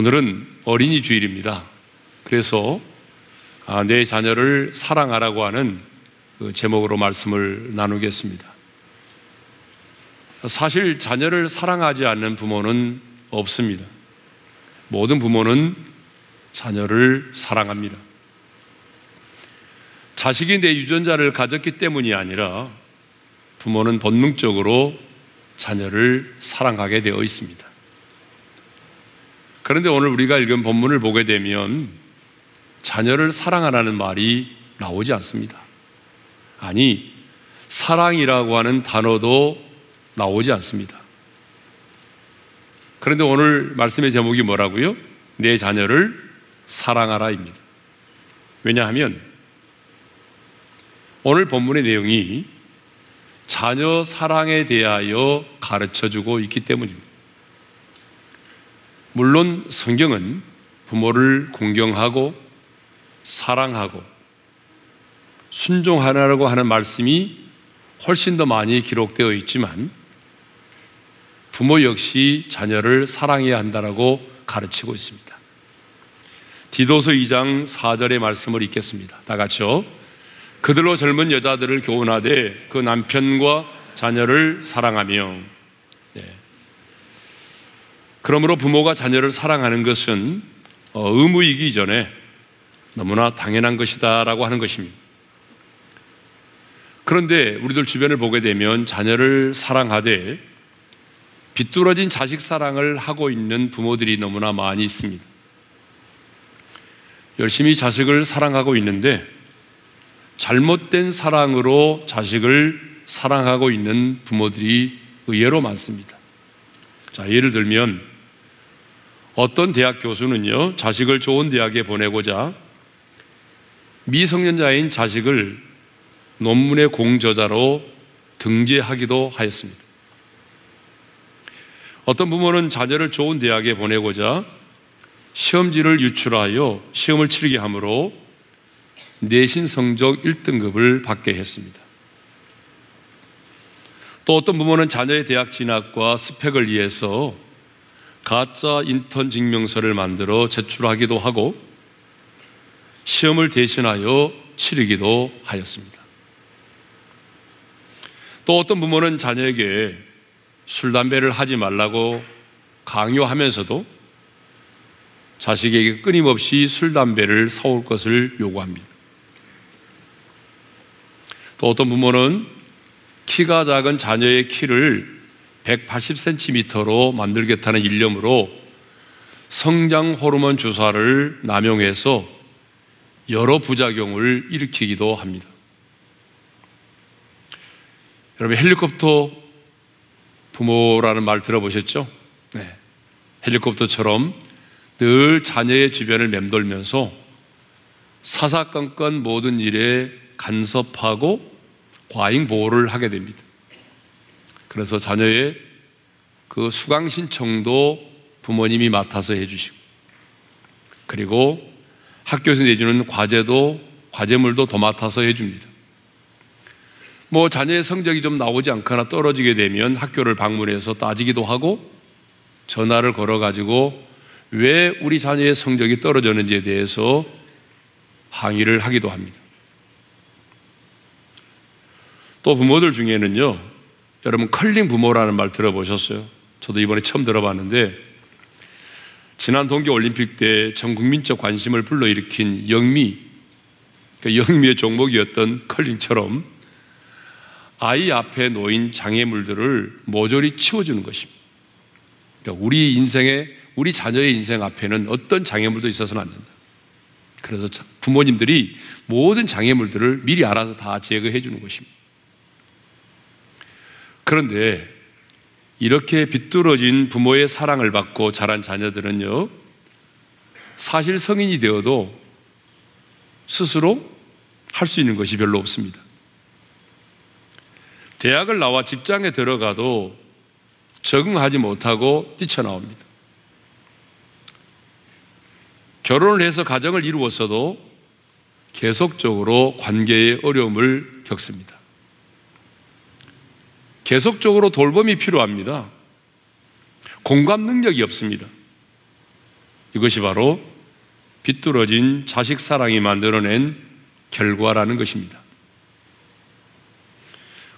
오늘은 어린이 주일입니다. 그래서 아, 내 자녀를 사랑하라고 하는 그 제목으로 말씀을 나누겠습니다. 사실 자녀를 사랑하지 않는 부모는 없습니다. 모든 부모는 자녀를 사랑합니다. 자식이 내 유전자를 가졌기 때문이 아니라 부모는 본능적으로 자녀를 사랑하게 되어 있습니다. 그런데 오늘 우리가 읽은 본문을 보게 되면 자녀를 사랑하라는 말이 나오지 않습니다. 아니, 사랑이라고 하는 단어도 나오지 않습니다. 그런데 오늘 말씀의 제목이 뭐라고요? 내 자녀를 사랑하라입니다. 왜냐하면 오늘 본문의 내용이 자녀 사랑에 대하여 가르쳐 주고 있기 때문입니다. 물론 성경은 부모를 공경하고 사랑하고 순종하라고 하는 말씀이 훨씬 더 많이 기록되어 있지만 부모 역시 자녀를 사랑해야 한다라고 가르치고 있습니다. 디도서 2장 4절의 말씀을 읽겠습니다. 다 같이요. 그들로 젊은 여자들을 교훈하되 그 남편과 자녀를 사랑하며 네. 그러므로 부모가 자녀를 사랑하는 것은 어, 의무이기 전에 너무나 당연한 것이다라고 하는 것입니다. 그런데 우리들 주변을 보게 되면 자녀를 사랑하되 비뚤어진 자식 사랑을 하고 있는 부모들이 너무나 많이 있습니다. 열심히 자식을 사랑하고 있는데 잘못된 사랑으로 자식을 사랑하고 있는 부모들이 의외로 많습니다. 자, 예를 들면 어떤 대학 교수는요, 자식을 좋은 대학에 보내고자 미성년자인 자식을 논문의 공저자로 등재하기도 하였습니다. 어떤 부모는 자녀를 좋은 대학에 보내고자 시험지를 유출하여 시험을 치르게 하므로 내신 성적 1등급을 받게 했습니다. 또 어떤 부모는 자녀의 대학 진학과 스펙을 위해서 가짜 인턴 증명서를 만들어 제출하기도 하고 시험을 대신하여 치르기도 하였습니다. 또 어떤 부모는 자녀에게 술, 담배를 하지 말라고 강요하면서도 자식에게 끊임없이 술, 담배를 사올 것을 요구합니다. 또 어떤 부모는 키가 작은 자녀의 키를 180cm로 만들겠다는 일념으로 성장 호르몬 주사를 남용해서 여러 부작용을 일으키기도 합니다. 여러분 헬리콥터 부모라는 말 들어보셨죠? 네. 헬리콥터처럼 늘 자녀의 주변을 맴돌면서 사사건건 모든 일에 간섭하고 과잉 보호를 하게 됩니다. 그래서 자녀의 그 수강 신청도 부모님이 맡아서 해주시고, 그리고 학교에서 내주는 과제도, 과제물도 도맡아서 해줍니다. 뭐 자녀의 성적이 좀 나오지 않거나 떨어지게 되면 학교를 방문해서 따지기도 하고 전화를 걸어 가지고 왜 우리 자녀의 성적이 떨어졌는지에 대해서 항의를 하기도 합니다. 또 부모들 중에는요, 여러분 컬링 부모라는 말 들어보셨어요? 저도 이번에 처음 들어봤는데, 지난 동계 올림픽 때 전 국민적 관심을 불러일으킨 영미, 그 영미의 종목이었던 컬링처럼 아이 앞에 놓인 장애물들을 모조리 치워주는 것입니다. 그러니까 우리 인생에, 우리 자녀의 인생 앞에는 어떤 장애물도 있어서는 안 된다. 그래서 부모님들이 모든 장애물들을 미리 알아서 다 제거해 주는 것입니다. 그런데 이렇게 비뚤어진 부모의 사랑을 받고 자란 자녀들은요, 사실 성인이 되어도 스스로 할 수 있는 것이 별로 없습니다. 대학을 나와 직장에 들어가도 적응하지 못하고 뛰쳐나옵니다. 결혼을 해서 가정을 이루었어도 계속적으로 관계의 어려움을 겪습니다. 계속적으로 돌봄이 필요합니다. 공감 능력이 없습니다. 이것이 바로 비뚤어진 자식 사랑이 만들어낸 결과라는 것입니다.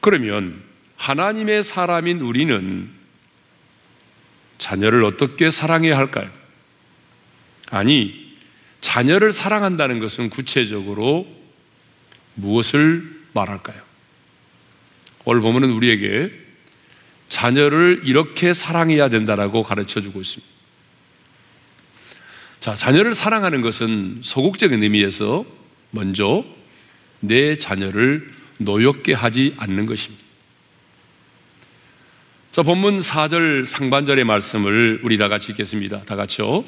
그러면 하나님의 사람인 우리는 자녀를 어떻게 사랑해야 할까요? 아니, 자녀를 사랑한다는 것은 구체적으로 무엇을 말할까요? 오늘 보면은 우리에게 자녀를 이렇게 사랑해야 된다라고 가르쳐 주고 있습니다. 자, 자녀를 사랑하는 것은 소극적인 의미에서 먼저 내 자녀를 노엽게 하지 않는 것입니다. 자, 본문 4절 상반절의 말씀을 우리 다 같이 읽겠습니다. 다 같이요.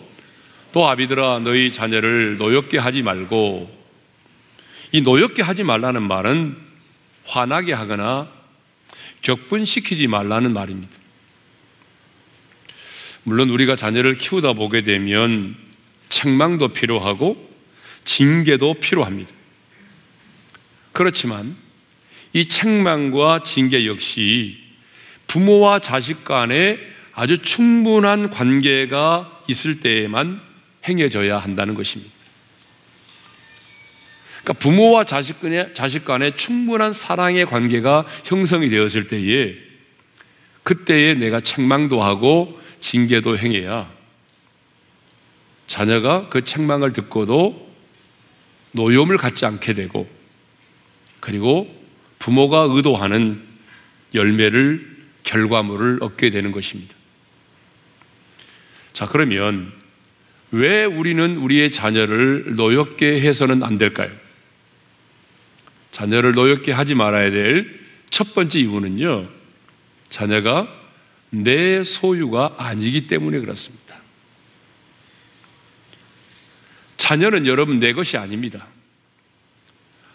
또 아비들아 너희 자녀를 노엽게 하지 말고 이 노엽게 하지 말라는 말은 화나게 하거나 격분시키지 말라는 말입니다. 물론 우리가 자녀를 키우다 보게 되면 책망도 필요하고 징계도 필요합니다. 그렇지만 이 책망과 징계 역시 부모와 자식 간에 아주 충분한 관계가 있을 때에만 행해져야 한다는 것입니다. 그러니까 부모와 자식 간에, 자식 간에 충분한 사랑의 관계가 형성이 되었을 때에 그때에 내가 책망도 하고 징계도 행해야 자녀가 그 책망을 듣고도 노여움을 갖지 않게 되고 그리고 부모가 의도하는 열매를 결과물을 얻게 되는 것입니다. 자, 그러면 왜 우리는 우리의 자녀를 노엽게 해서는 안 될까요? 자녀를 노엽게 하지 말아야 될 첫 번째 이유는요, 자녀가 내 소유가 아니기 때문에 그렇습니다. 자녀는 여러분 내 것이 아닙니다.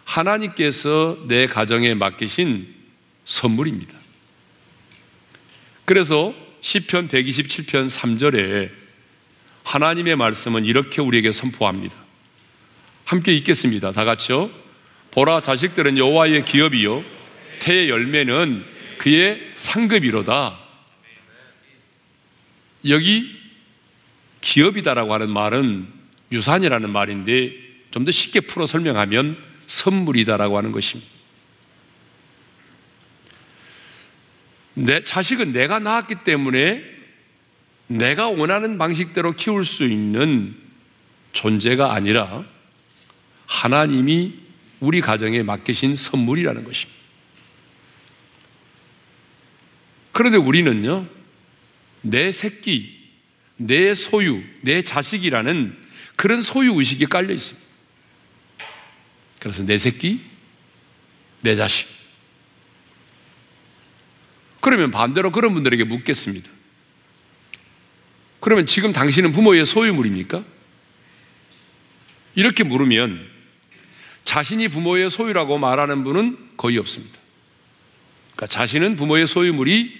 하나님께서 내 가정에 맡기신 선물입니다. 그래서 시편 127편 3절에 하나님의 말씀은 이렇게 우리에게 선포합니다. 함께 읽겠습니다. 다 같이요. 보라 자식들은 여호와의 기업이요 태의 열매는 그의 상급이로다. 여기 기업이다라고 하는 말은 유산이라는 말인데 좀 더 쉽게 풀어 설명하면 선물이다라고 하는 것입니다. 내 자식은 내가 낳았기 때문에 내가 원하는 방식대로 키울 수 있는 존재가 아니라 하나님이 우리 가정에 맡기신 선물이라는 것입니다. 그런데 우리는요, 내 새끼, 내 소유, 내 자식이라는 그런 소유 의식이 깔려 있습니다. 그래서 내 새끼, 내 자식. 그러면 반대로 그런 분들에게 묻겠습니다. 그러면 지금 당신은 부모의 소유물입니까? 이렇게 물으면 자신이 부모의 소유라고 말하는 분은 거의 없습니다. 그러니까 자신은 부모의 소유물이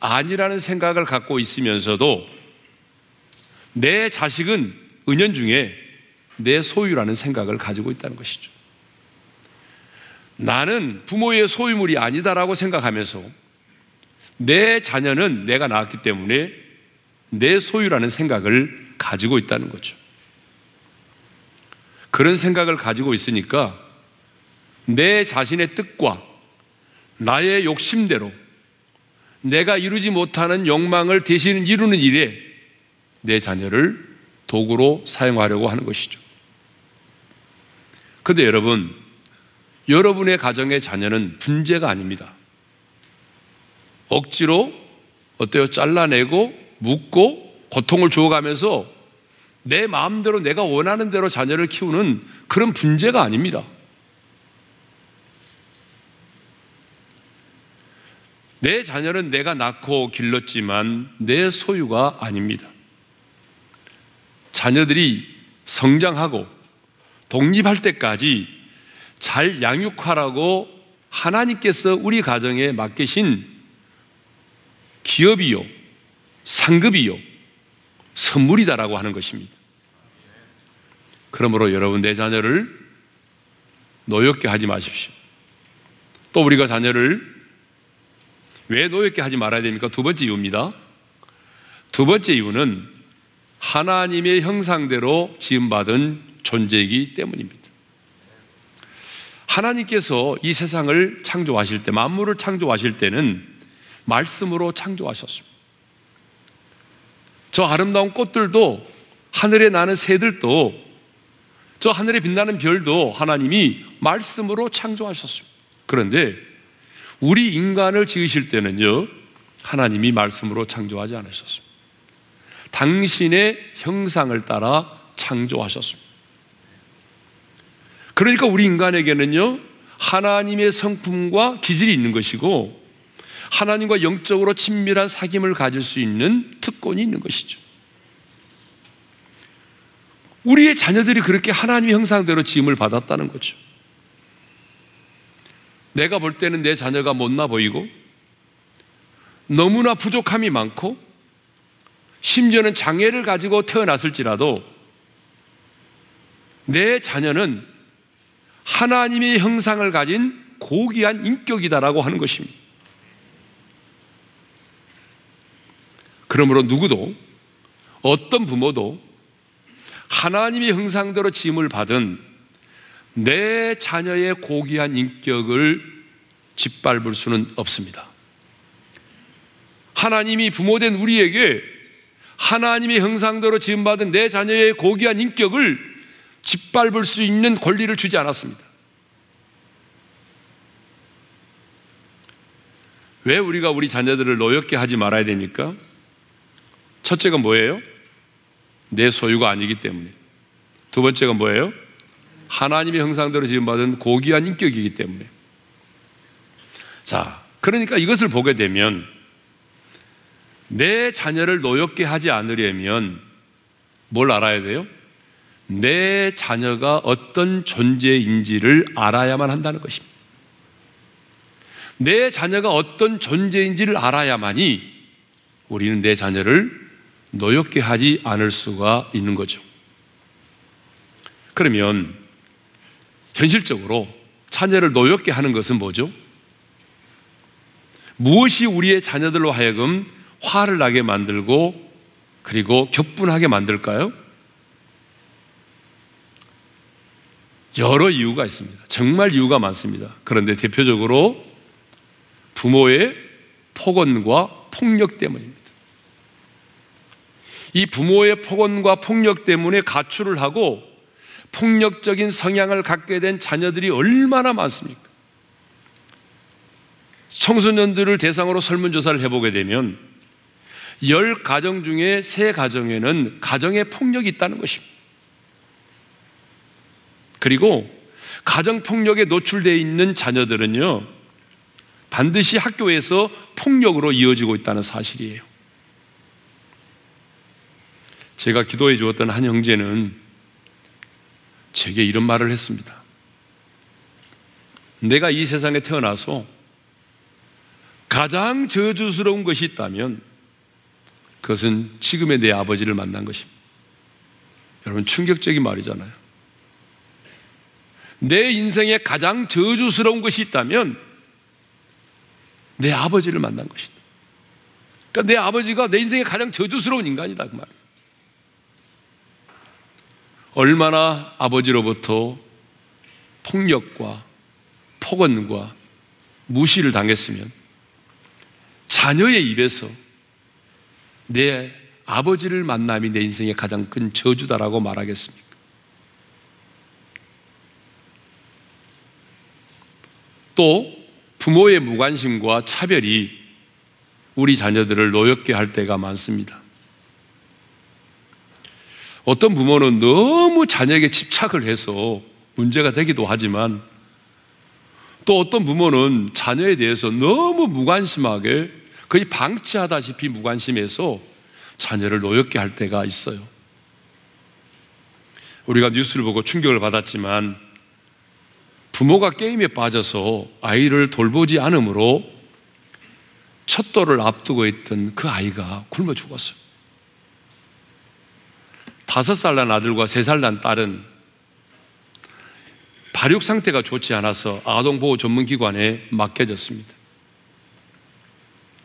아니라는 생각을 갖고 있으면서도 내 자식은 은연 중에 내 소유라는 생각을 가지고 있다는 것이죠. 나는 부모의 소유물이 아니다라고 생각하면서 내 자녀는 내가 낳았기 때문에 내 소유라는 생각을 가지고 있다는 거죠. 그런 생각을 가지고 있으니까 내 자신의 뜻과 나의 욕심대로 내가 이루지 못하는 욕망을 대신 이루는 일에 내 자녀를 도구로 사용하려고 하는 것이죠. 근데 여러분, 여러분의 가정의 자녀는 분재가 아닙니다. 억지로 어때요? 잘라내고 묻고 고통을 주어가면서 내 마음대로 내가 원하는 대로 자녀를 키우는 그런 분재가 아닙니다. 내 자녀는 내가 낳고 길렀지만 내 소유가 아닙니다. 자녀들이 성장하고 독립할 때까지 잘 양육하라고 하나님께서 우리 가정에 맡기신 기업이요, 상급이요, 선물이다라고 하는 것입니다. 그러므로 여러분 내 자녀를 노엽게 하지 마십시오. 또 우리가 자녀를 왜 노엽게 하지 말아야 됩니까? 두 번째 이유입니다. 두 번째 이유는 하나님의 형상대로 지음받은 존재이기 때문입니다. 하나님께서 이 세상을 창조하실 때, 만물을 창조하실 때는 말씀으로 창조하셨습니다. 저 아름다운 꽃들도 하늘에 나는 새들도 저 하늘에 빛나는 별도 하나님이 말씀으로 창조하셨습니다. 그런데 우리 인간을 지으실 때는요, 하나님이 말씀으로 창조하지 않으셨습니다. 당신의 형상을 따라 창조하셨습니다. 그러니까 우리 인간에게는요, 하나님의 성품과 기질이 있는 것이고, 하나님과 영적으로 친밀한 사귐을 가질 수 있는 특권이 있는 것이죠. 우리의 자녀들이 그렇게 하나님의 형상대로 지음을 받았다는 거죠. 내가 볼 때는 내 자녀가 못나 보이고 너무나 부족함이 많고 심지어는 장애를 가지고 태어났을지라도 내 자녀는 하나님의 형상을 가진 고귀한 인격이다라고 하는 것입니다. 그러므로 누구도 어떤 부모도 하나님의 형상대로 지음을 받은 내 자녀의 고귀한 인격을 짓밟을 수는 없습니다. 하나님이 부모된 우리에게 하나님의 형상대로 지음받은 내 자녀의 고귀한 인격을 짓밟을 수 있는 권리를 주지 않았습니다. 왜 우리가 우리 자녀들을 노엽게 하지 말아야 됩니까? 첫째가 뭐예요? 내 소유가 아니기 때문에. 두 번째가 뭐예요? 하나님의 형상대로 지음받은 고귀한 인격이기 때문에. 자, 그러니까 이것을 보게 되면 내 자녀를 노엽게 하지 않으려면 뭘 알아야 돼요? 내 자녀가 어떤 존재인지를 알아야만 한다는 것입니다. 내 자녀가 어떤 존재인지를 알아야만이 우리는 내 자녀를 노엽게 하지 않을 수가 있는 거죠. 그러면 현실적으로 자녀를 노엽게 하는 것은 뭐죠? 무엇이 우리의 자녀들로 하여금 화를 나게 만들고 그리고 격분하게 만들까요? 여러 이유가 있습니다. 정말 이유가 많습니다. 그런데 대표적으로 부모의 폭언과 폭력 때문입니다. 이 부모의 폭언과 폭력 때문에 가출을 하고 폭력적인 성향을 갖게 된 자녀들이 얼마나 많습니까? 청소년들을 대상으로 설문조사를 해보게 되면 열 가정 중에 세 가정에는 가정에 폭력이 있다는 것입니다. 그리고 가정 폭력에 노출되어 있는 자녀들은요, 반드시 학교에서 폭력으로 이어지고 있다는 사실이에요. 제가 기도해 주었던 한 형제는 제게 이런 말을 했습니다. 내가 이 세상에 태어나서 가장 저주스러운 것이 있다면 그것은 지금의 내 아버지를 만난 것입니다. 여러분, 충격적인 말이잖아요. 내 인생에 가장 저주스러운 것이 있다면 내 아버지를 만난 것이다. 그러니까 내 아버지가 내 인생에 가장 저주스러운 인간이다. 그 말이에요. 얼마나 아버지로부터 폭력과 폭언과 무시를 당했으면 자녀의 입에서 내 아버지를 만남이 내 인생의 가장 큰 저주다라고 말하겠습니까? 또 부모의 무관심과 차별이 우리 자녀들을 노엽게 할 때가 많습니다. 어떤 부모는 너무 자녀에게 집착을 해서 문제가 되기도 하지만 또 어떤 부모는 자녀에 대해서 너무 무관심하게 거의 방치하다시피 무관심해서 자녀를 노엽게 할 때가 있어요. 우리가 뉴스를 보고 충격을 받았지만 부모가 게임에 빠져서 아이를 돌보지 않으므로 첫돌을 앞두고 있던 그 아이가 굶어 죽었어요. 다섯 살 난 아들과 세 살 난 딸은 발육 상태가 좋지 않아서 아동보호 전문기관에 맡겨졌습니다.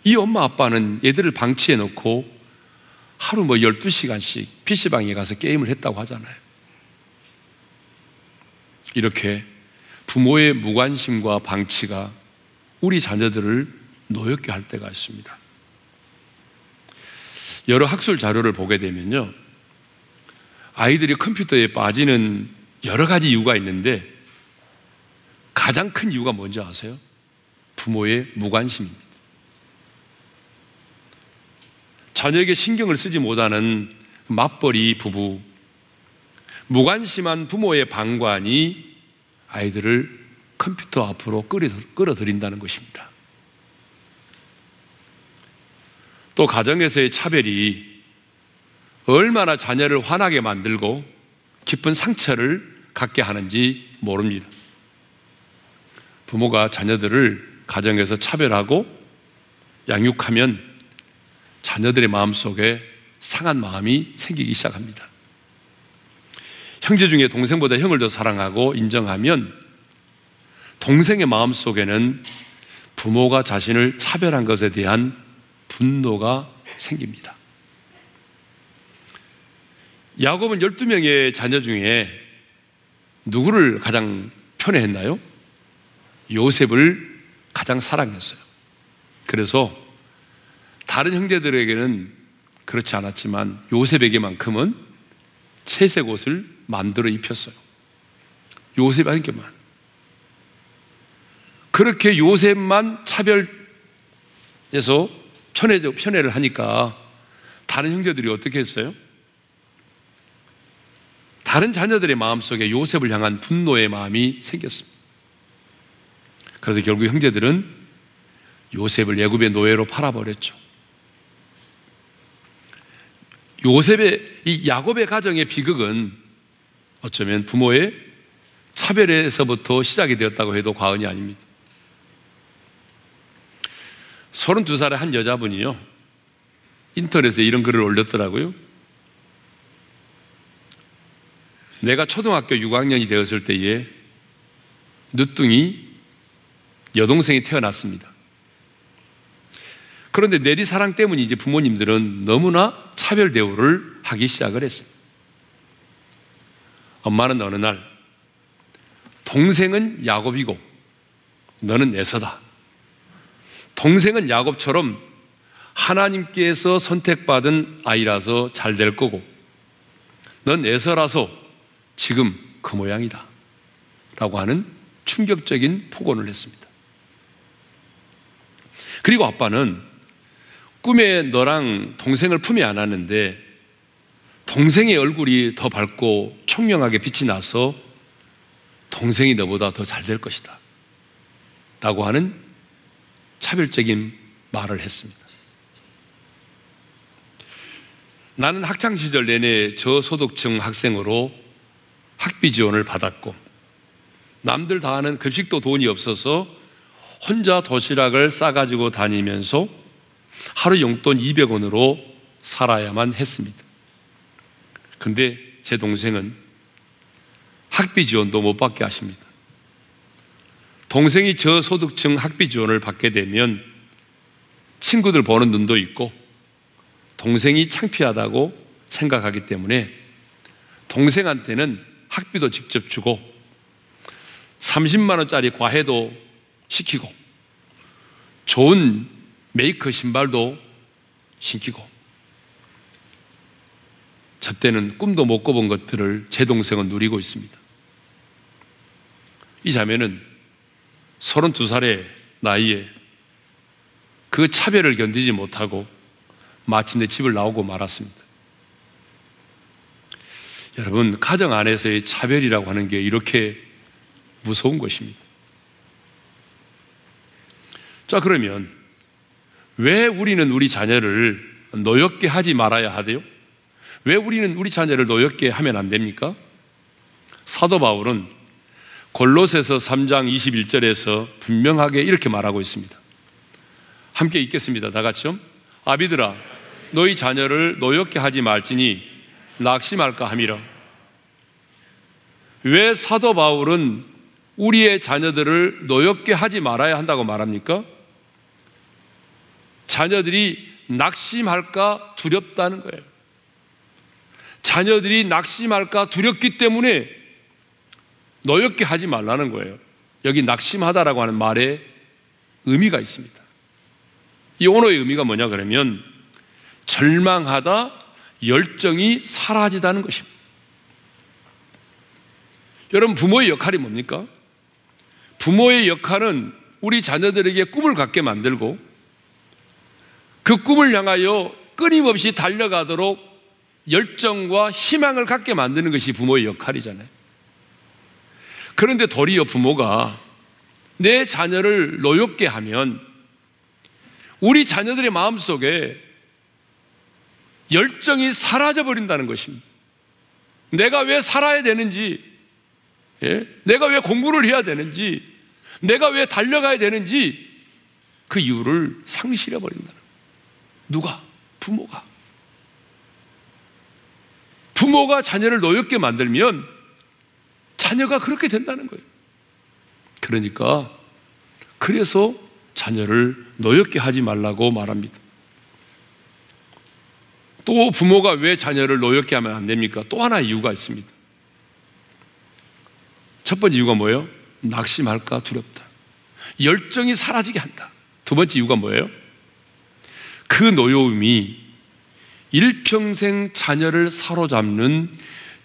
이 엄마 아빠는 얘들을 방치해 놓고 하루 뭐 12시간씩 PC방에 가서 게임을 했다고 하잖아요. 이렇게 부모의 무관심과 방치가 우리 자녀들을 노엽게 할 때가 있습니다. 여러 학술 자료를 보게 되면요. 아이들이 컴퓨터에 빠지는 여러 가지 이유가 있는데 가장 큰 이유가 뭔지 아세요? 부모의 무관심입니다. 자녀에게 신경을 쓰지 못하는 맞벌이 부부, 무관심한 부모의 방관이 아이들을 컴퓨터 앞으로 끌어들인다는 것입니다. 또 가정에서의 차별이 얼마나 자녀를 화나게 만들고 깊은 상처를 갖게 하는지 모릅니다. 부모가 자녀들을 가정에서 차별하고 양육하면 자녀들의 마음 속에 상한 마음이 생기기 시작합니다. 형제 중에 동생보다 형을 더 사랑하고 인정하면 동생의 마음 속에는 부모가 자신을 차별한 것에 대한 분노가 생깁니다. 야곱은 12명의 자녀 중에 누구를 가장 편애했나요? 요셉을 가장 사랑했어요. 그래서 다른 형제들에게는 그렇지 않았지만 요셉에게만큼은 채색 옷을 만들어 입혔어요. 요셉에게만. 그렇게 요셉만 차별해서 편애, 편애를 하니까 다른 형제들이 어떻게 했어요? 다른 자녀들의 마음속에 요셉을 향한 분노의 마음이 생겼습니다. 그래서 결국 형제들은 요셉을 예굽의 노예로 팔아버렸죠. 요셉의 이 야곱의 가정의 비극은 어쩌면 부모의 차별에서부터 시작이 되었다고 해도 과언이 아닙니다. 32살의 한 여자분이요. 인터넷에 이런 글을 올렸더라고요. 내가 초등학교 6학년이 되었을 때에 늦둥이 여동생이 태어났습니다. 그런데 내리 사랑 때문인지 부모님들은 너무나 차별 대우를 하기 시작을 했습니다. 엄마는 어느 날 동생은 야곱이고 너는 에서다. 동생은 야곱처럼 하나님께서 선택받은 아이라서 잘 될 거고 넌 에서라서 지금 그 모양이다. 라고 하는 충격적인 폭언을 했습니다. 그리고 아빠는 꿈에 너랑 동생을 품에 안았는데 동생의 얼굴이 더 밝고 총명하게 빛이 나서 동생이 너보다 더 잘 될 것이다. 라고 하는 차별적인 말을 했습니다. 나는 학창시절 내내 저소득층 학생으로 학비 지원을 받았고 남들 다 하는 급식도 돈이 없어서 혼자 도시락을 싸가지고 다니면서 하루 용돈 200원으로 살아야만 했습니다. 근데 제 동생은 학비 지원도 못 받게 하십니다. 동생이 저소득층 학비 지원을 받게 되면 친구들 보는 눈도 있고 동생이 창피하다고 생각하기 때문에 동생한테는 학비도 직접 주고 30만 원짜리 과외도 시키고 좋은 메이커 신발도 신기고 저 때는 꿈도 못 꿔본 것들을 제 동생은 누리고 있습니다. 이 자매는 32살의 나이에 그 차별을 견디지 못하고 마침내 집을 나오고 말았습니다. 여러분, 가정 안에서의 차별이라고 하는 게 이렇게 무서운 것입니다. 자, 그러면 왜 우리는 우리 자녀를 노엽게 하지 말아야 하대요? 왜 우리는 우리 자녀를 노엽게 하면 안 됩니까? 사도 바울은 골로새서 3장 21절에서 분명하게 이렇게 말하고 있습니다. 함께 읽겠습니다. 다 같이요. 아비들아, 너희 자녀를 노엽게 하지 말지니 낙심할까 함이라. 왜 사도 바울은 우리의 자녀들을 노엽게 하지 말아야 한다고 말합니까? 자녀들이 낙심할까 두렵다는 거예요. 자녀들이 낙심할까 두렵기 때문에 노엽게 하지 말라는 거예요. 여기 낙심하다라고 하는 말에 의미가 있습니다. 이 언어의 의미가 뭐냐 그러면 절망하다, 열정이 사라지다는 것입니다. 여러분, 부모의 역할이 뭡니까? 부모의 역할은 우리 자녀들에게 꿈을 갖게 만들고 그 꿈을 향하여 끊임없이 달려가도록 열정과 희망을 갖게 만드는 것이 부모의 역할이잖아요. 그런데 도리어 부모가 내 자녀를 노엽게 하면 우리 자녀들의 마음 속에 열정이 사라져 버린다는 것입니다. 내가 왜 살아야 되는지, 예? 내가 왜 공부를 해야 되는지, 내가 왜 달려가야 되는지 그 이유를 상실해 버린다는 거예요. 누가? 부모가. 부모가 자녀를 노엽게 만들면 자녀가 그렇게 된다는 거예요. 그러니까 그래서 자녀를 노엽게 하지 말라고 말합니다. 또 부모가 왜 자녀를 노엽게 하면 안 됩니까? 또 하나 이유가 있습니다. 첫 번째 이유가 뭐예요? 낙심할까 두렵다. 열정이 사라지게 한다. 두 번째 이유가 뭐예요? 그 노여움이 일평생 자녀를 사로잡는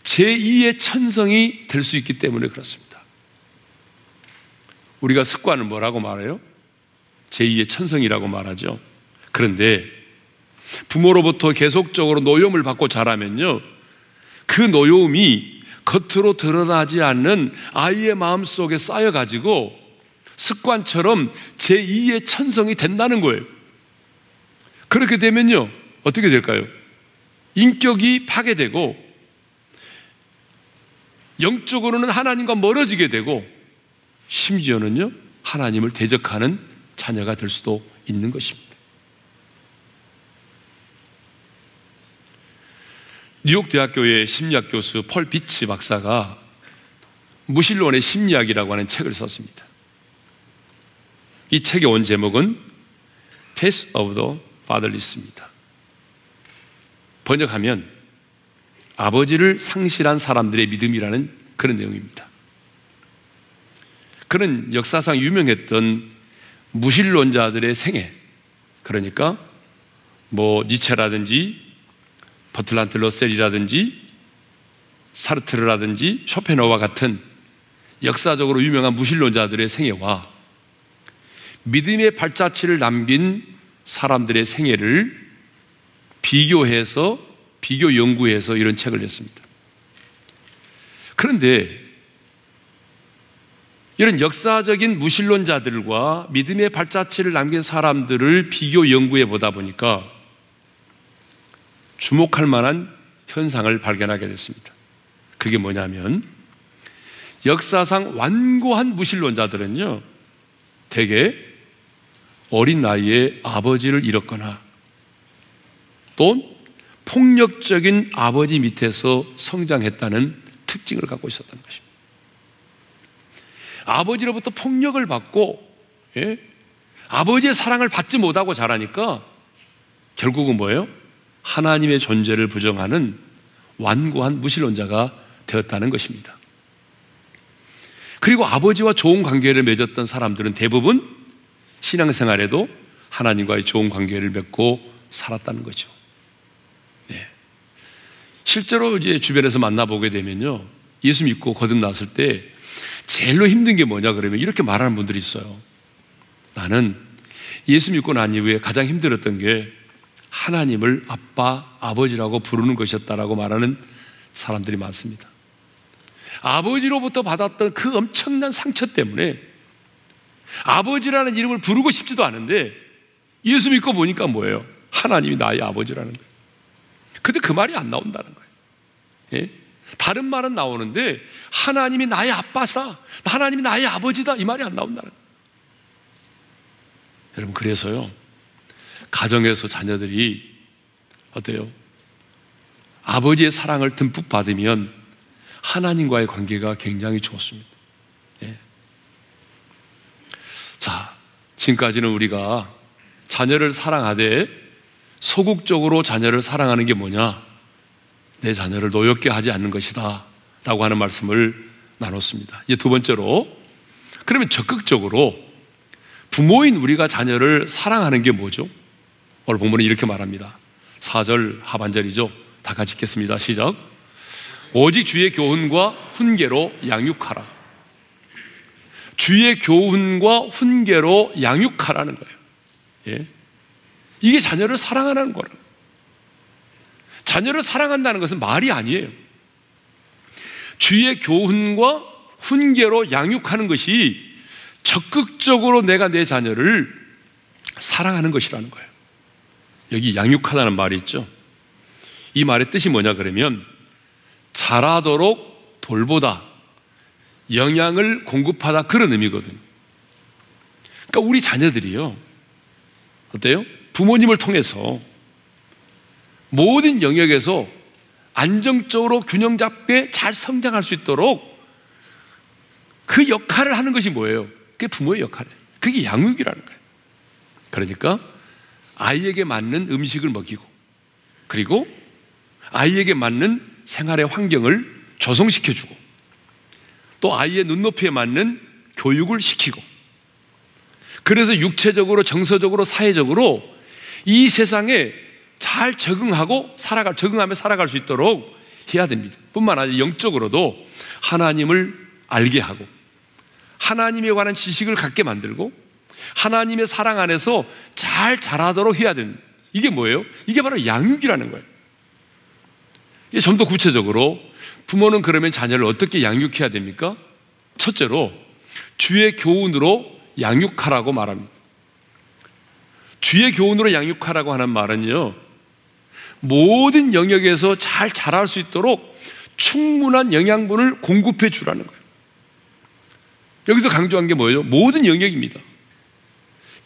제2의 천성이 될 수 있기 때문에 그렇습니다. 우리가 습관을 뭐라고 말해요? 제2의 천성이라고 말하죠. 그런데 부모로부터 계속적으로 노여움을 받고 자라면요. 그 노여움이 겉으로 드러나지 않는 아이의 마음 속에 쌓여가지고 습관처럼 제2의 천성이 된다는 거예요. 그렇게 되면요. 어떻게 될까요? 인격이 파괴되고 영적으로는 하나님과 멀어지게 되고 심지어는요. 하나님을 대적하는 자녀가 될 수도 있는 것입니다. 뉴욕 대학교의 심리학 교수 펄 비치 박사가 무신론의 심리학이라고 하는 책을 썼습니다. 이 책의 온 제목은 Pace of the Fatherless입니다. 번역하면 아버지를 상실한 사람들의 믿음이라는 그런 내용입니다. 그는 역사상 유명했던 무신론자들의 생애, 그러니까 뭐 니체라든지 버틀란트 러셀이라든지 사르트르라든지 쇼펜허와 같은 역사적으로 유명한 무신론자들의 생애와 믿음의 발자취를 남긴 사람들의 생애를 비교해서 비교 연구해서 이런 책을 냈습니다. 그런데 이런 역사적인 무신론자들과 믿음의 발자취를 남긴 사람들을 비교 연구해 보다 보니까 주목할 만한 현상을 발견하게 됐습니다. 그게 뭐냐면 역사상 완고한 무신론자들은요, 대개 어린 나이에 아버지를 잃었거나 또 폭력적인 아버지 밑에서 성장했다는 특징을 갖고 있었던 것입니다. 아버지로부터 폭력을 받고 예? 아버지의 사랑을 받지 못하고 자라니까 결국은 뭐예요? 하나님의 존재를 부정하는 완고한 무신론자가 되었다는 것입니다. 그리고 아버지와 좋은 관계를 맺었던 사람들은 대부분 신앙생활에도 하나님과의 좋은 관계를 맺고 살았다는 거죠. 네. 실제로 이제 주변에서 만나보게 되면요. 예수 믿고 거듭났을 때 제일로 힘든 게 뭐냐 그러면 이렇게 말하는 분들이 있어요. 나는 예수 믿고 난 이후에 가장 힘들었던 게 하나님을 아빠, 아버지라고 부르는 것이었다라고 말하는 사람들이 많습니다. 아버지로부터 받았던 그 엄청난 상처 때문에 아버지라는 이름을 부르고 싶지도 않은데 예수 믿고 보니까 뭐예요? 하나님이 나의 아버지라는 거예요. 근데 그 말이 안 나온다는 거예요. 예? 다른 말은 나오는데 하나님이 나의 아빠사, 하나님이 나의 아버지다 이 말이 안 나온다는 거예요. 여러분 그래서요. 가정에서 자녀들이 어때요? 아버지의 사랑을 듬뿍 받으면 하나님과의 관계가 굉장히 좋습니다. 예. 자, 지금까지는 우리가 자녀를 사랑하되 소극적으로 자녀를 사랑하는 게 뭐냐? 내 자녀를 노엽게 하지 않는 것이다. 라고 하는 말씀을 나눴습니다. 이제 두 번째로, 그러면 적극적으로 부모인 우리가 자녀를 사랑하는 게 뭐죠? 오늘 본문은 이렇게 말합니다. 4절 하반절이죠. 다 같이 읽겠습니다. 시작. 오직 주의 교훈과 훈계로 양육하라. 주의 교훈과 훈계로 양육하라는 거예요. 예? 이게 자녀를 사랑하는 거라. 자녀를 사랑한다는 것은 말이 아니에요. 주의 교훈과 훈계로 양육하는 것이 적극적으로 내가 내 자녀를 사랑하는 것이라는 거예요. 여기 양육하다는 말이 있죠. 이 말의 뜻이 뭐냐 그러면 자라도록 돌보다 영양을 공급하다 그런 의미거든요. 그러니까 우리 자녀들이요. 어때요? 부모님을 통해서 모든 영역에서 안정적으로 균형 잡게 잘 성장할 수 있도록 그 역할을 하는 것이 뭐예요? 그게 부모의 역할이에요. 그게 양육이라는 거예요. 그러니까 아이에게 맞는 음식을 먹이고 그리고 아이에게 맞는 생활의 환경을 조성시켜주고 또 아이의 눈높이에 맞는 교육을 시키고 그래서 육체적으로 정서적으로 사회적으로 이 세상에 잘 적응하고 살아갈 적응하며 살아갈 수 있도록 해야 됩니다. 뿐만 아니라 영적으로도 하나님을 알게 하고 하나님에 관한 지식을 갖게 만들고 하나님의 사랑 안에서 잘 자라도록 해야 되는 이게 뭐예요? 이게 바로 양육이라는 거예요. 이게 좀 더 구체적으로 부모는 그러면 자녀를 어떻게 양육해야 됩니까? 첫째로 주의 교훈으로 양육하라고 말합니다. 주의 교훈으로 양육하라고 하는 말은요, 모든 영역에서 잘 자랄 수 있도록 충분한 영양분을 공급해 주라는 거예요. 여기서 강조한 게 뭐예요? 모든 영역입니다.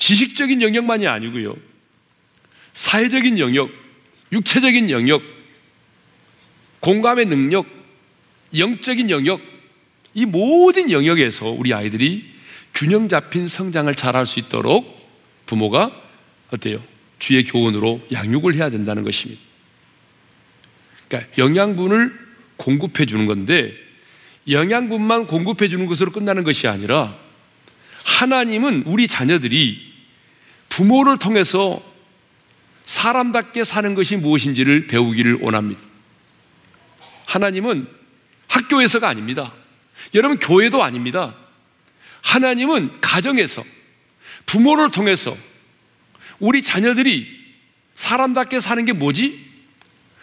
지식적인 영역만이 아니고요. 사회적인 영역, 육체적인 영역, 공감의 능력, 영적인 영역, 이 모든 영역에서 우리 아이들이 균형 잡힌 성장을 잘 할 수 있도록 부모가 어때요? 주의 교훈으로 양육을 해야 된다는 것입니다. 그러니까 영양분을 공급해 주는 건데 영양분만 공급해 주는 것으로 끝나는 것이 아니라 하나님은 우리 자녀들이 부모를 통해서 사람답게 사는 것이 무엇인지를 배우기를 원합니다. 하나님은 학교에서가 아닙니다. 여러분, 교회도 아닙니다. 하나님은 가정에서 부모를 통해서 우리 자녀들이 사람답게 사는 게 뭐지?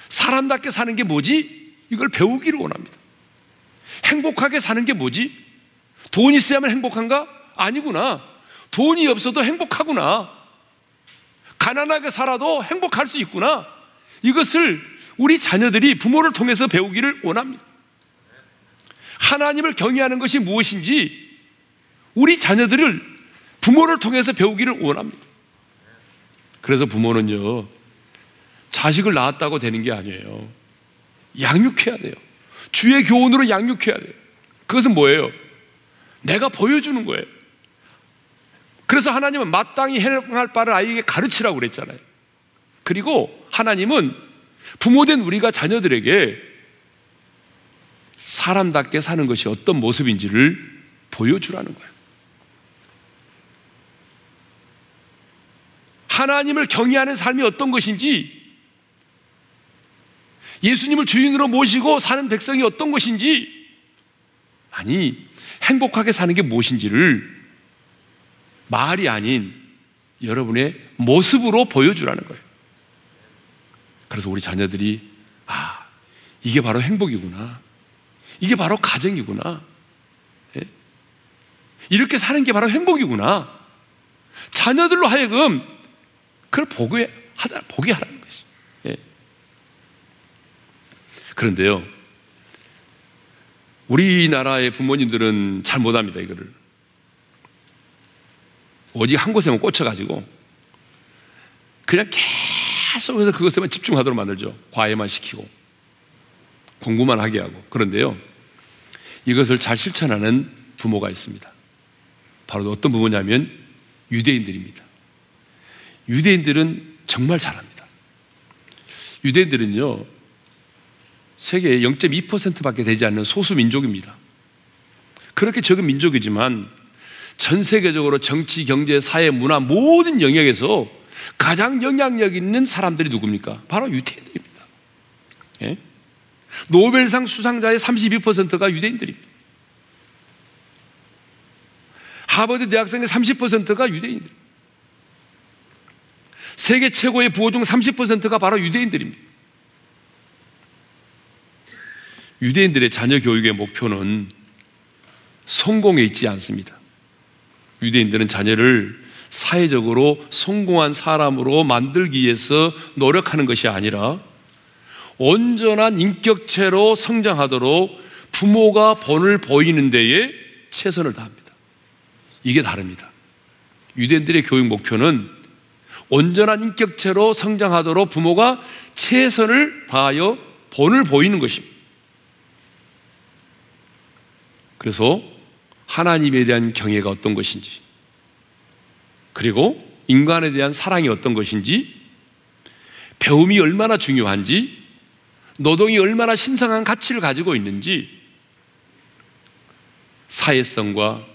사람답게 사는 게 뭐지? 이걸 배우기를 원합니다. 행복하게 사는 게 뭐지? 돈 있어야만 행복한가? 아니구나. 돈이 없어도 행복하구나. 가난하게 살아도 행복할 수 있구나. 이것을 우리 자녀들이 부모를 통해서 배우기를 원합니다. 하나님을 경외하는 것이 무엇인지 우리 자녀들을 부모를 통해서 배우기를 원합니다. 그래서 부모는요, 자식을 낳았다고 되는 게 아니에요. 양육해야 돼요. 주의 교훈으로 양육해야 돼요. 그것은 뭐예요? 내가 보여주는 거예요. 그래서 하나님은 마땅히 행할 바를 아이에게 가르치라고 그랬잖아요. 그리고 하나님은 부모된 우리가 자녀들에게 사람답게 사는 것이 어떤 모습인지를 보여주라는 거예요. 하나님을 경외하는 삶이 어떤 것인지, 예수님을 주인으로 모시고 사는 백성이 어떤 것인지, 아니, 행복하게 사는 게 무엇인지를 말이 아닌 여러분의 모습으로 보여주라는 거예요. 그래서 우리 자녀들이, 아, 이게 바로 행복이구나. 이게 바로 가정이구나. 예? 이렇게 사는 게 바로 행복이구나. 자녀들로 하여금 그걸 보게 하다 보게 하라는 것이. 예. 그런데요, 우리나라의 부모님들은 잘 못합니다 이거를. 오직 한 곳에만 꽂혀가지고 그냥 계속해서 그것에만 집중하도록 만들죠. 과외만 시키고 공부만 하게 하고 그런데요, 이것을 잘 실천하는 부모가 있습니다. 바로 어떤 부모냐면 유대인들입니다. 유대인들은 정말 잘합니다. 유대인들은요, 세계의 0.2%밖에 되지 않는 소수 민족입니다. 그렇게 적은 민족이지만 전 세계적으로 정치, 경제, 사회, 문화 모든 영역에서 가장 영향력 있는 사람들이 누굽니까? 바로 유대인들입니다. 예? 노벨상 수상자의 32%가 유대인들입니다. 하버드 대학생의 30%가 유대인들. 세계 최고의 부호 중 30%가 바로 유대인들입니다. 유대인들의 자녀 교육의 목표는 성공에 있지 않습니다. 유대인들은 자녀를 사회적으로 성공한 사람으로 만들기 위해서 노력하는 것이 아니라 온전한 인격체로 성장하도록 부모가 본을 보이는 데에 최선을 다합니다. 이게 다릅니다. 유대인들의 교육 목표는 온전한 인격체로 성장하도록 부모가 최선을 다하여 본을 보이는 것입니다. 그래서 하나님에 대한 경애가 어떤 것인지, 그리고 인간에 대한 사랑이 어떤 것인지, 배움이 얼마나 중요한지, 노동이 얼마나 신성한 가치를 가지고 있는지, 사회성과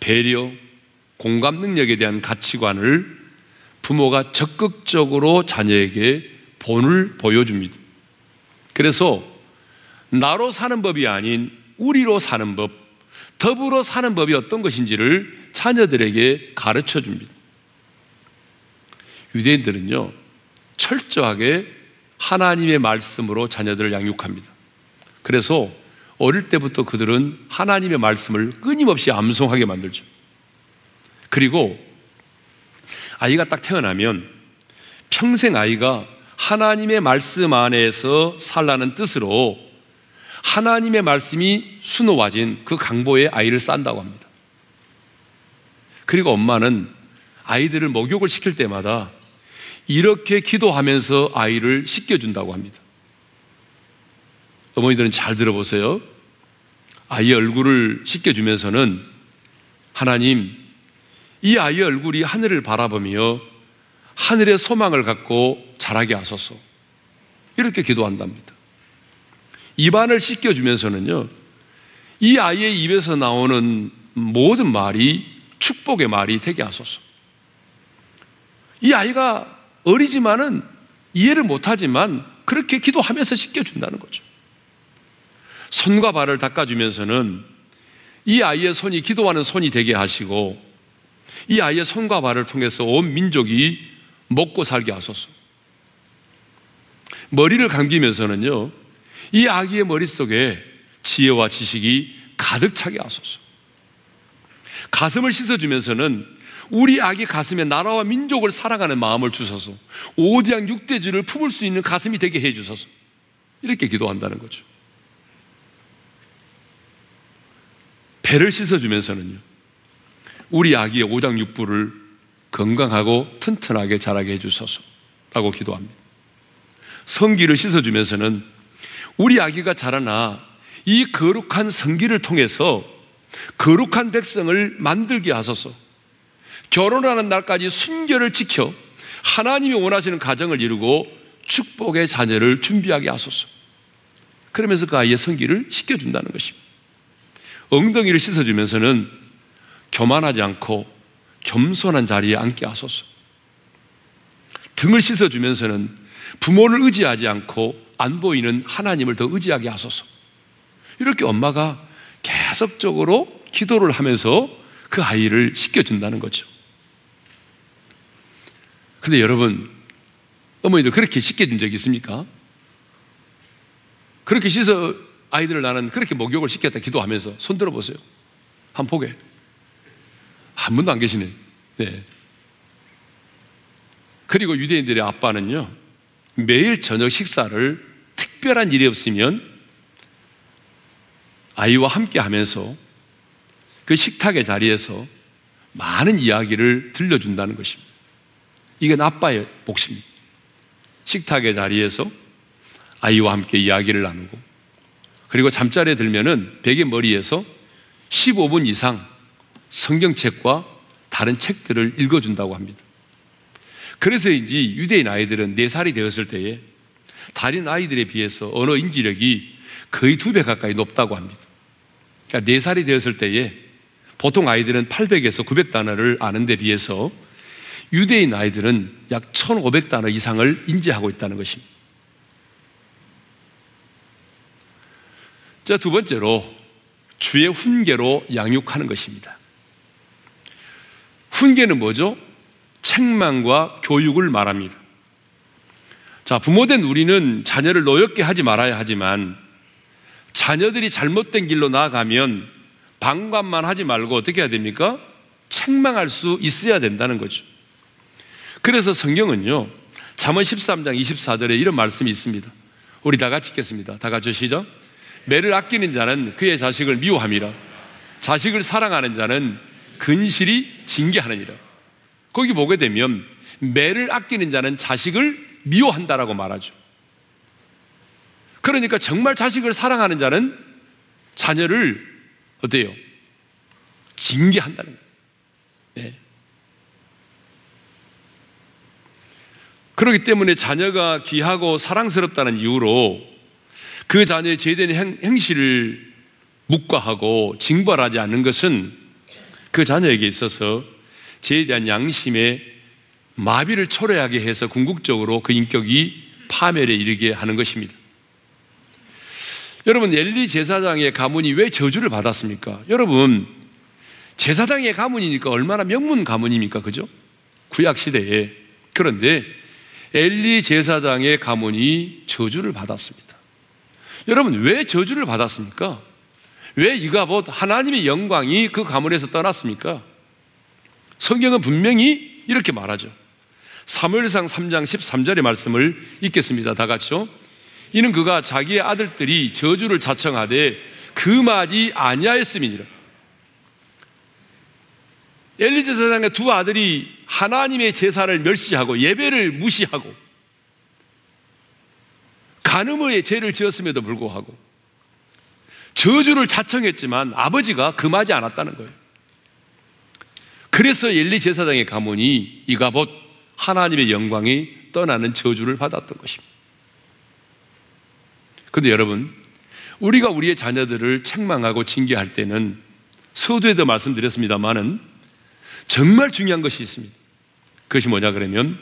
배려, 공감 능력에 대한 가치관을 부모가 적극적으로 자녀에게 본을 보여줍니다. 그래서 나로 사는 법이 아닌 우리로 사는 법, 더불어 사는 법이 어떤 것인지를 자녀들에게 가르쳐 줍니다. 유대인들은요, 철저하게 하나님의 말씀으로 자녀들을 양육합니다. 그래서 어릴 때부터 그들은 하나님의 말씀을 끊임없이 암송하게 만들죠. 그리고 아이가 딱 태어나면 평생 아이가 하나님의 말씀 안에서 살라는 뜻으로 하나님의 말씀이 수놓아진 그 강보에 아이를 싼다고 합니다. 그리고 엄마는 아이들을 목욕을 시킬 때마다 이렇게 기도하면서 아이를 씻겨준다고 합니다. 어머니들은 잘 들어보세요. 아이의 얼굴을 씻겨주면서는 하나님, 이 아이의 얼굴이 하늘을 바라보며 하늘의 소망을 갖고 자라게 하소서. 이렇게 기도한답니다. 입안을 씻겨주면서는요, 이 아이의 입에서 나오는 모든 말이 축복의 말이 되게 하소서. 이 아이가 어리지만은 이해를 못하지만 그렇게 기도하면서 씻겨준다는 거죠. 손과 발을 닦아주면서는 이 아이의 손이 기도하는 손이 되게 하시고 이 아이의 손과 발을 통해서 온 민족이 먹고 살게 하소서. 머리를 감기면서는요, 이 아기의 머릿속에 지혜와 지식이 가득 차게 하소서. 가슴을 씻어주면서는 우리 아기 가슴에 나라와 민족을 사랑하는 마음을 주셔서 오디양 육대주를 품을 수 있는 가슴이 되게 해주셔서 이렇게 기도한다는 거죠. 배를 씻어주면서는요, 우리 아기의 오장육부를 건강하고 튼튼하게 자라게 해주소서 라고 기도합니다. 성기를 씻어주면서는 우리 아기가 자라나 이 거룩한 성기를 통해서 거룩한 백성을 만들게 하소서 결혼하는 날까지 순결을 지켜 하나님이 원하시는 가정을 이루고 축복의 자녀를 준비하게 하소서 그러면서 그 아이의 성기를 씻겨준다는 것입니다. 엉덩이를 씻어주면서는 교만하지 않고 겸손한 자리에 앉게 하소서. 등을 씻어주면서는 부모를 의지하지 않고 안 보이는 하나님을 더 의지하게 하소서. 이렇게 엄마가 계속적으로 기도를 하면서 그 아이를 씻겨준다는 거죠. 근데 여러분, 어머니들 그렇게 씻겨준 적이 있습니까? 그렇게 씻어 아이들을 나는 그렇게 목욕을 시켰다 기도하면서 손 들어보세요. 한 보게. 한 분도 안 계시네. 네. 그리고 유대인들의 아빠는요, 매일 저녁 식사를 특별한 일이 없으면 아이와 함께 하면서 그 식탁의 자리에서 많은 이야기를 들려준다는 것입니다. 이건 아빠의 몫입니다. 식탁의 자리에서 아이와 함께 이야기를 나누고 그리고 잠자리에 들면은 베개 머리에서 15분 이상 성경책과 다른 책들을 읽어준다고 합니다. 그래서인지 유대인 아이들은 4살이 되었을 때에 다른 아이들에 비해서 언어 인지력이 거의 두 배 가까이 높다고 합니다. 그러니까 4살이 되었을 때에 보통 아이들은 800에서 900단어를 아는 데 비해서 유대인 아이들은 약 1500단어 이상을 인지하고 있다는 것입니다. 자, 두 번째로 주의 훈계로 양육하는 것입니다. 훈계는 뭐죠? 책망과 교육을 말합니다. 자, 부모된 우리는 자녀를 노엽게 하지 말아야 하지만 자녀들이 잘못된 길로 나아가면 방관만 하지 말고 어떻게 해야 됩니까? 책망할 수 있어야 된다는 거죠. 그래서 성경은요, 잠언 13장 24절에 이런 말씀이 있습니다. 우리 다 같이 읽겠습니다. 다 같이 시죠 매를 아끼는 자는 그의 자식을 미워함이라. 자식을 사랑하는 자는 근실이 징계하느니라. 거기 보게 되면 매를 아끼는 자는 자식을 미워한다라고 말하죠. 그러니까 정말 자식을 사랑하는 자는 자녀를 어때요? 징계한다는 거예요. 네. 그렇기 때문에 자녀가 귀하고 사랑스럽다는 이유로 그 자녀의 제대된 행, 행실을 묵과하고 징벌하지 않는 것은 그 자녀에게 있어서 죄에 대한 양심에 마비를 초래하게 해서 궁극적으로 그 인격이 파멸에 이르게 하는 것입니다. 여러분, 엘리 제사장의 가문이 왜 저주를 받았습니까? 여러분, 제사장의 가문이니까 얼마나 명문 가문입니까? 그죠? 구약시대에. 그런데 엘리 제사장의 가문이 저주를 받았습니다. 여러분, 왜 저주를 받았습니까? 왜 이가봇 하나님의 영광이 그 가문에서 떠났습니까? 성경은 분명히 이렇게 말하죠. 사무엘상 3장 13절의 말씀을 읽겠습니다. 다 같이요. 이는 그가 자기의 아들들이 저주를 자청하되 금하지 아니하였음이니라. 엘리제 사장의 두 아들이 하나님의 제사를 멸시하고 예배를 무시하고 간음의 죄를 지었음에도 불구하고 저주를 자청했지만 아버지가 금하지 않았다는 거예요. 그래서 엘리 제사장의 가문이 이가봇 하나님의 영광이 떠나는 저주를 받았던 것입니다. 그런데 여러분, 우리가 우리의 자녀들을 책망하고 징계할 때는 서두에도 말씀드렸습니다만은 정말 중요한 것이 있습니다. 그것이 뭐냐 그러면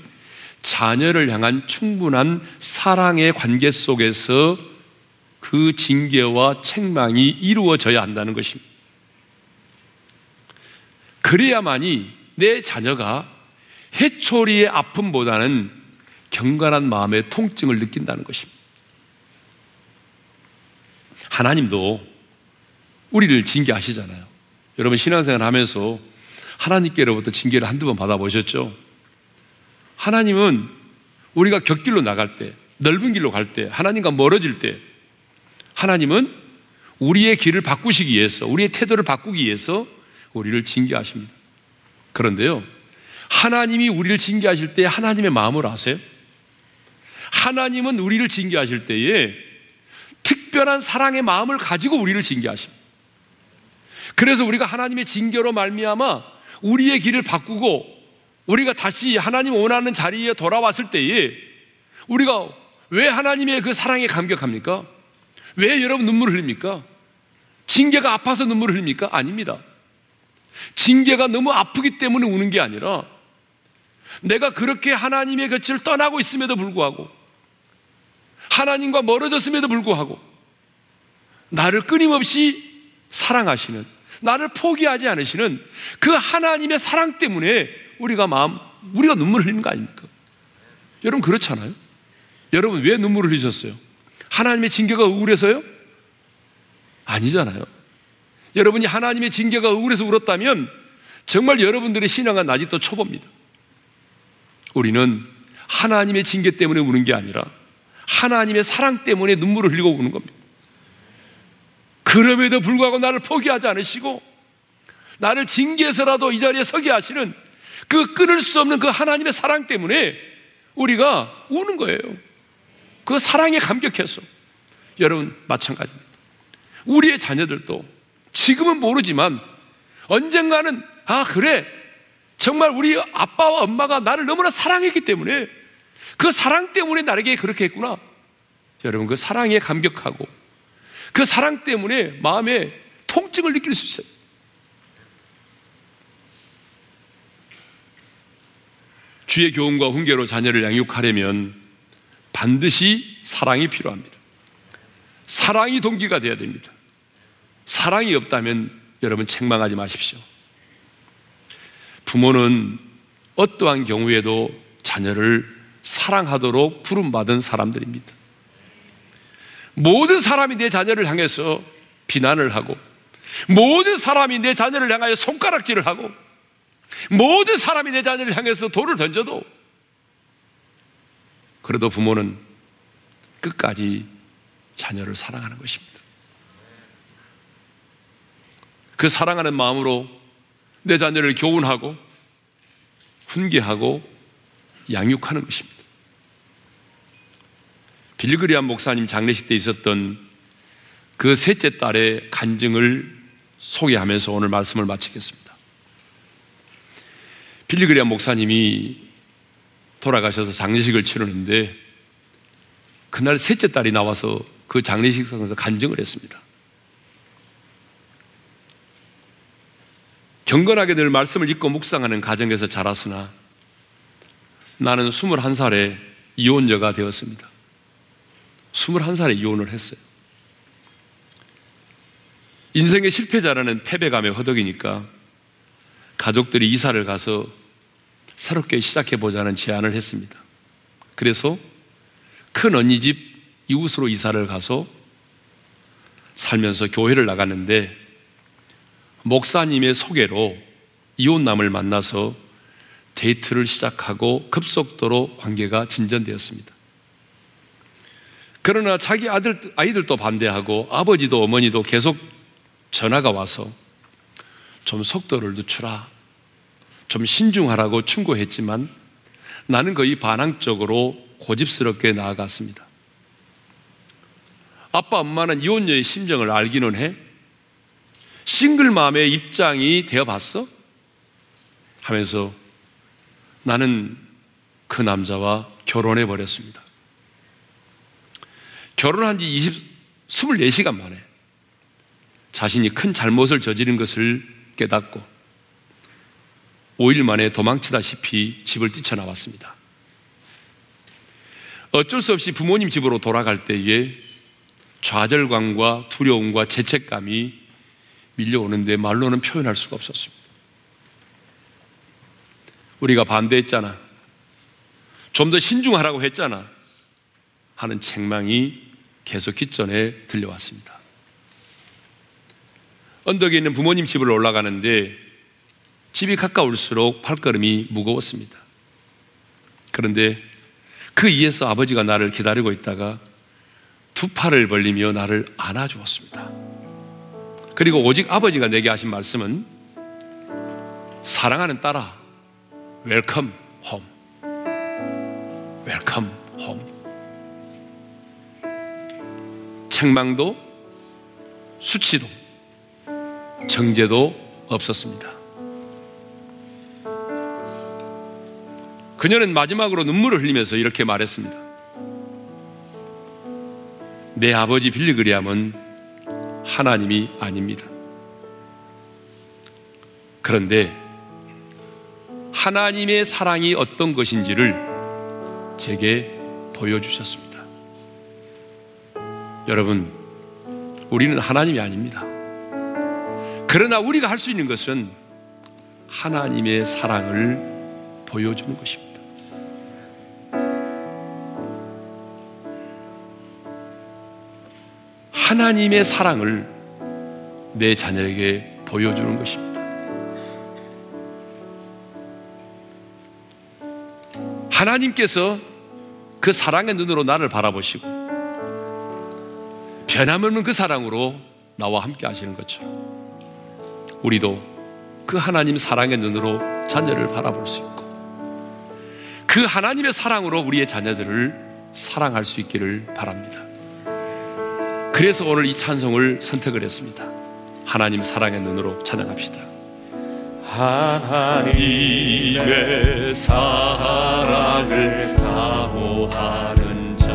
자녀를 향한 충분한 사랑의 관계 속에서 그 징계와 책망이 이루어져야 한다는 것입니다. 그래야만이 내 자녀가 해초리의 아픔보다는 경건한 마음의 통증을 느낀다는 것입니다. 하나님도 우리를 징계하시잖아요. 여러분 신앙생활 하면서 하나님께로부터 징계를 한두 번 받아보셨죠? 하나님은 우리가 곁길로 나갈 때, 넓은 길로 갈 때, 하나님과 멀어질 때, 하나님은 우리의 길을 바꾸시기 위해서, 우리의 태도를 바꾸기 위해서 우리를 징계하십니다. 그런데요, 하나님이 우리를 징계하실 때 하나님의 마음을 아세요? 하나님은 우리를 징계하실 때에 특별한 사랑의 마음을 가지고 우리를 징계하십니다. 그래서 우리가 하나님의 징계로 말미암아 우리의 길을 바꾸고 우리가 다시 하나님 원하는 자리에 돌아왔을 때에 우리가 왜 하나님의 그 사랑에 감격합니까? 왜 여러분 눈물을 흘립니까? 징계가 아파서 눈물을 흘립니까? 아닙니다. 징계가 너무 아프기 때문에 우는 게 아니라 내가 그렇게 하나님의 곁을 떠나고 있음에도 불구하고 하나님과 멀어졌음에도 불구하고 나를 끊임없이 사랑하시는 나를 포기하지 않으시는 그 하나님의 사랑 때문에 우리가 마음, 우리가 눈물을 흘리는 거 아닙니까? 여러분 그렇잖아요. 여러분 왜 눈물을 흘리셨어요? 하나님의 징계가 억울해서요? 아니잖아요. 여러분이 하나님의 징계가 억울해서 울었다면 정말 여러분들의 신앙은 아직도 초보입니다. 우리는 하나님의 징계 때문에 우는 게 아니라 하나님의 사랑 때문에 눈물을 흘리고 우는 겁니다. 그럼에도 불구하고 나를 포기하지 않으시고 나를 징계해서라도 이 자리에 서게 하시는 그 끊을 수 없는 그 하나님의 사랑 때문에 우리가 우는 거예요. 그 사랑에 감격해서. 여러분, 마찬가지입니다. 우리의 자녀들도 지금은 모르지만 언젠가는, 아, 그래. 정말 우리 아빠와 엄마가 나를 너무나 사랑했기 때문에 그 사랑 때문에 나에게 그렇게 했구나. 여러분 그 사랑에 감격하고 그 사랑 때문에 마음에 통증을 느낄 수 있어요. 주의 교훈과 훈계로 자녀를 양육하려면 반드시 사랑이 필요합니다. 사랑이 동기가 되어야 됩니다. 사랑이 없다면 여러분 책망하지 마십시오. 부모는 어떠한 경우에도 자녀를 사랑하도록 부름받은 사람들입니다. 모든 사람이 내 자녀를 향해서 비난을 하고, 모든 사람이 내 자녀를 향하여 손가락질을 하고, 모든 사람이 내 자녀를 향해서 돌을 던져도, 그래도 부모는 끝까지 자녀를 사랑하는 것입니다. 그 사랑하는 마음으로 내 자녀를 교훈하고 훈계하고 양육하는 것입니다. 빌그리안 목사님 장례식 때 있었던 그 셋째 딸의 간증을 소개하면서 오늘 말씀을 마치겠습니다. 빌리그리안 목사님이 돌아가셔서 장례식을 치르는데 그날 셋째 딸이 나와서 그 장례식장에서 간증을 했습니다. 경건하게 늘 말씀을 읽고 묵상하는 가정에서 자랐으나 나는 21살에 이혼녀가 되었습니다. 21살에 이혼을 했어요. 인생의 실패자라는 패배감에 허덕이니까 가족들이 이사를 가서 새롭게 시작해보자는 제안을 했습니다. 그래서 큰 언니 집 이웃으로 이사를 가서 살면서 교회를 나갔는데 목사님의 소개로 이혼남을 만나서 데이트를 시작하고 급속도로 관계가 진전되었습니다. 그러나 자기 아들, 아이들도 반대하고 아버지도 어머니도 계속 전화가 와서 좀 속도를 늦추라, 좀 신중하라고 충고했지만 나는 거의 반항적으로 고집스럽게 나아갔습니다. 아빠, 엄마는 이혼녀의 심정을 알기는 해. 싱글맘의 입장이 되어 봤어? 하면서 나는 그 남자와 결혼해 버렸습니다. 결혼한 지 20, 24시간 만에 자신이 큰 잘못을 저지른 것을 깨닫고 5일 만에 도망치다시피 집을 뛰쳐나왔습니다. 어쩔 수 없이 부모님 집으로 돌아갈 때에 좌절감과 두려움과 죄책감이 밀려오는데 말로는 표현할 수가 없었습니다. 우리가 반대했잖아. 좀 더 신중하라고 했잖아. 하는 책망이 계속 귓전에 들려왔습니다. 언덕에 있는 부모님 집을 올라가는데 집이 가까울수록 발걸음이 무거웠습니다. 그런데 그 위에서 아버지가 나를 기다리고 있다가 두 팔을 벌리며 나를 안아주었습니다. 그리고 오직 아버지가 내게 하신 말씀은 사랑하는 딸아, welcome home. Welcome home. 책망도 수치도 정죄도 없었습니다. 그녀는 마지막으로 눈물을 흘리면서 이렇게 말했습니다. 내 아버지 빌리그리암은 하나님이 아닙니다. 그런데 하나님의 사랑이 어떤 것인지를 제게 보여주셨습니다. 여러분, 우리는 하나님이 아닙니다. 그러나 우리가 할 수 있는 것은 하나님의 사랑을 보여주는 것입니다. 하나님의 사랑을 내 자녀에게 보여주는 것입니다. 하나님께서 그 사랑의 눈으로 나를 바라보시고 변함없는 그 사랑으로 나와 함께 하시는 것처럼 우리도 그 하나님 사랑의 눈으로 자녀를 바라볼 수 있고 그 하나님의 사랑으로 우리의 자녀들을 사랑할 수 있기를 바랍니다. 그래서 오늘 이 찬송을 선택을 했습니다. 하나님 사랑의 눈으로 찬양합시다. 하나님의 사랑을 사모하는 자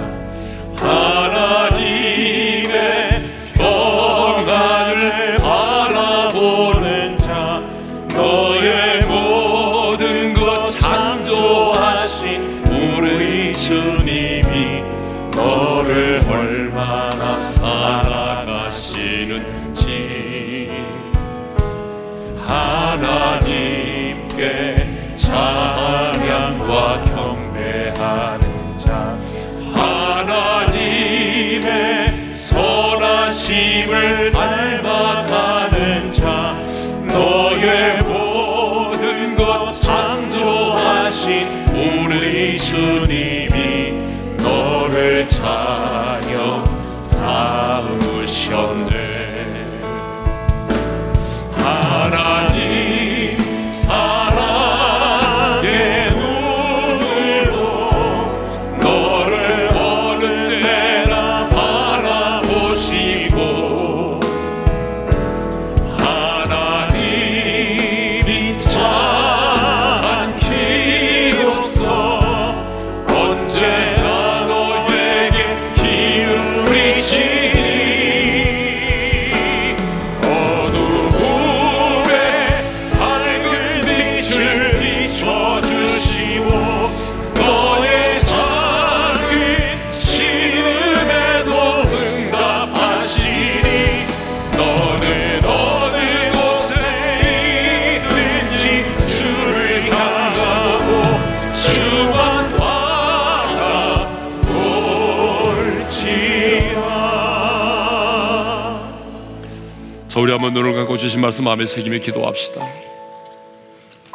눈을 감고 주신 말씀 마음에 새기며 기도합시다.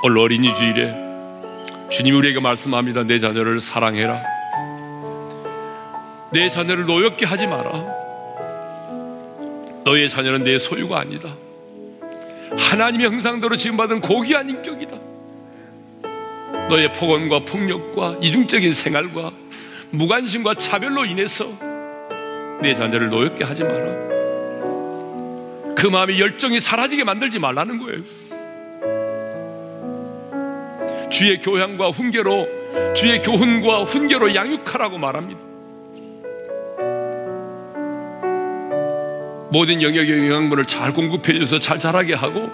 오늘 어린이 주일에 주님이 우리에게 말씀합니다. 내 자녀를 사랑해라. 내 자녀를 노엽게 하지 마라. 너의 자녀는 내 소유가 아니다. 하나님의 형상대로 지음받은 고귀한 인격이다. 너의 폭언과 폭력과 이중적인 생활과 무관심과 차별로 인해서 내 자녀를 노엽게 하지 마라. 그 마음의 열정이 사라지게 만들지 말라는 거예요. 주의 교양과 훈계로 주의 교훈과 훈계로 양육하라고 말합니다. 모든 영역의 영양분을 잘 공급해 줘서 잘 자라게 하고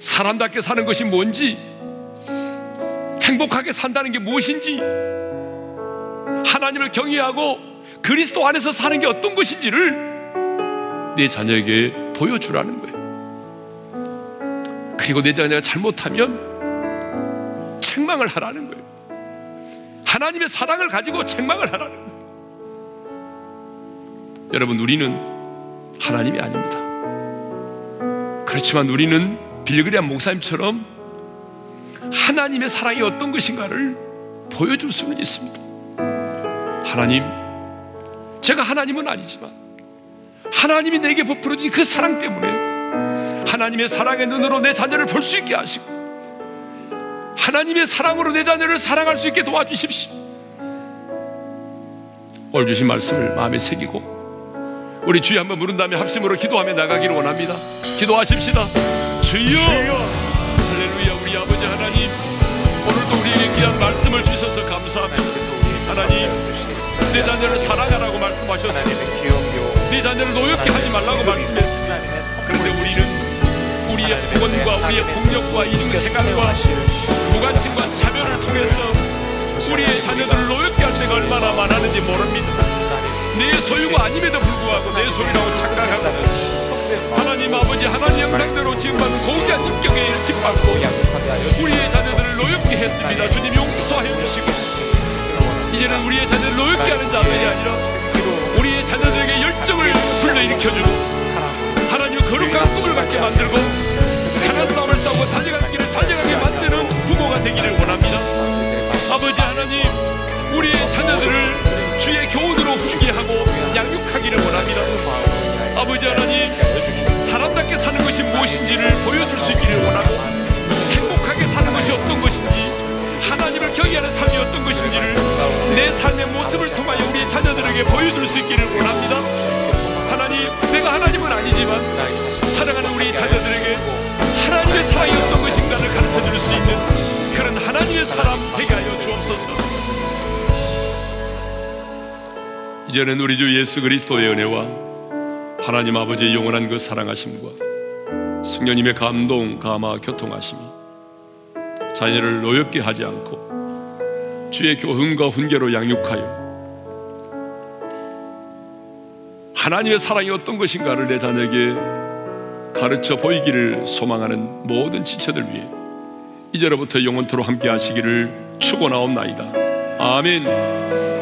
사람답게 사는 것이 뭔지 행복하게 산다는 게 무엇인지 하나님을 경외하고 그리스도 안에서 사는 게 어떤 것인지를 내 자녀에게 보여주라는 거예요. 그리고 내 자녀가 잘못하면 책망을 하라는 거예요. 하나님의 사랑을 가지고 책망을 하라는 거예요. 여러분, 우리는 하나님이 아닙니다. 그렇지만 우리는 빌그리안 목사님처럼 하나님의 사랑이 어떤 것인가를 보여줄 수는 있습니다. 하나님, 제가 하나님은 아니지만 하나님이 내게 베풀어진 그 사랑 때문에 하나님의 사랑의 눈으로 내 자녀를 볼 수 있게 하시고 하나님의 사랑으로 내 자녀를 사랑할 수 있게 도와주십시오. 오늘 주신 말씀을 마음에 새기고 우리 주여 한번 부른 다음에 합심으로 기도하며 나가기를 원합니다. 기도하십시다. 주여! 할렐루야 우리 아버지 하나님 오늘도 우리에게 귀한 말씀을 주셔서 감사합니다. 하나님 내 자녀를 사랑하라고 말씀하셨습니다. 네 자녀를 노엽게 하지 말라고 말씀했습니다. 그런데 우리는 우리의 폭언과 우리의 폭력과 이중 생각과 무관심과 차별을 통해서 우리의 자녀들을 노엽게 할 때가 얼마나 많았는지 모릅니다. 내 소유가 아님에도 불구하고 내 소유라고 착각하고 하나님 아버지 하나님 영상대로 지금받은 고귀한 인격에 일식받고 우리의 자녀들을 노엽게 했습니다. 주님 용서해 주시고 이제는 우리의 자녀를 노엽게 하는 자들이 아니라 열정을 불러일으켜주고 하나님의 거룩한 꿈을 갖게 만들고 사랑 싸움을 싸우고 달려갈 길을 달려가게 만드는 부모가 되기를 원합니다. 아버지 하나님 우리의 자녀들을 주의 교훈으로 훈계하고 양육하기를 원합니다. 아버지 하나님 사람답게 사는 것이 무엇인지를 보여줄 수 있기를 원하고 행복하게 사는 것이 어떤 것인지 하나님을 경외하는 삶이 어떤 것인지를 내 삶의 모습을 통하여 우리 자녀들에게 보여줄 수 있기를 원합니다. 내가 하나님은 아니지만 사랑하는 우리 자녀들에게 하나님의 사랑이 어떤 것인가를 가르쳐 줄 수 있는 그런 하나님의 사람 되게 하여 주옵소서. 이제는 우리 주 예수 그리스도의 은혜와 하나님 아버지의 영원한 그 사랑하심과 성령님의 감동, 감화, 교통하심이 자녀를 노엽게 하지 않고 주의 교훈과 훈계로 양육하여 하나님의 사랑이 어떤 것인가를 내 자녀에게 가르쳐 보이기를 소망하는 모든 지체들 위해 이제로부터 영원토록 함께 하시기를 축원하옵나이다. 아멘.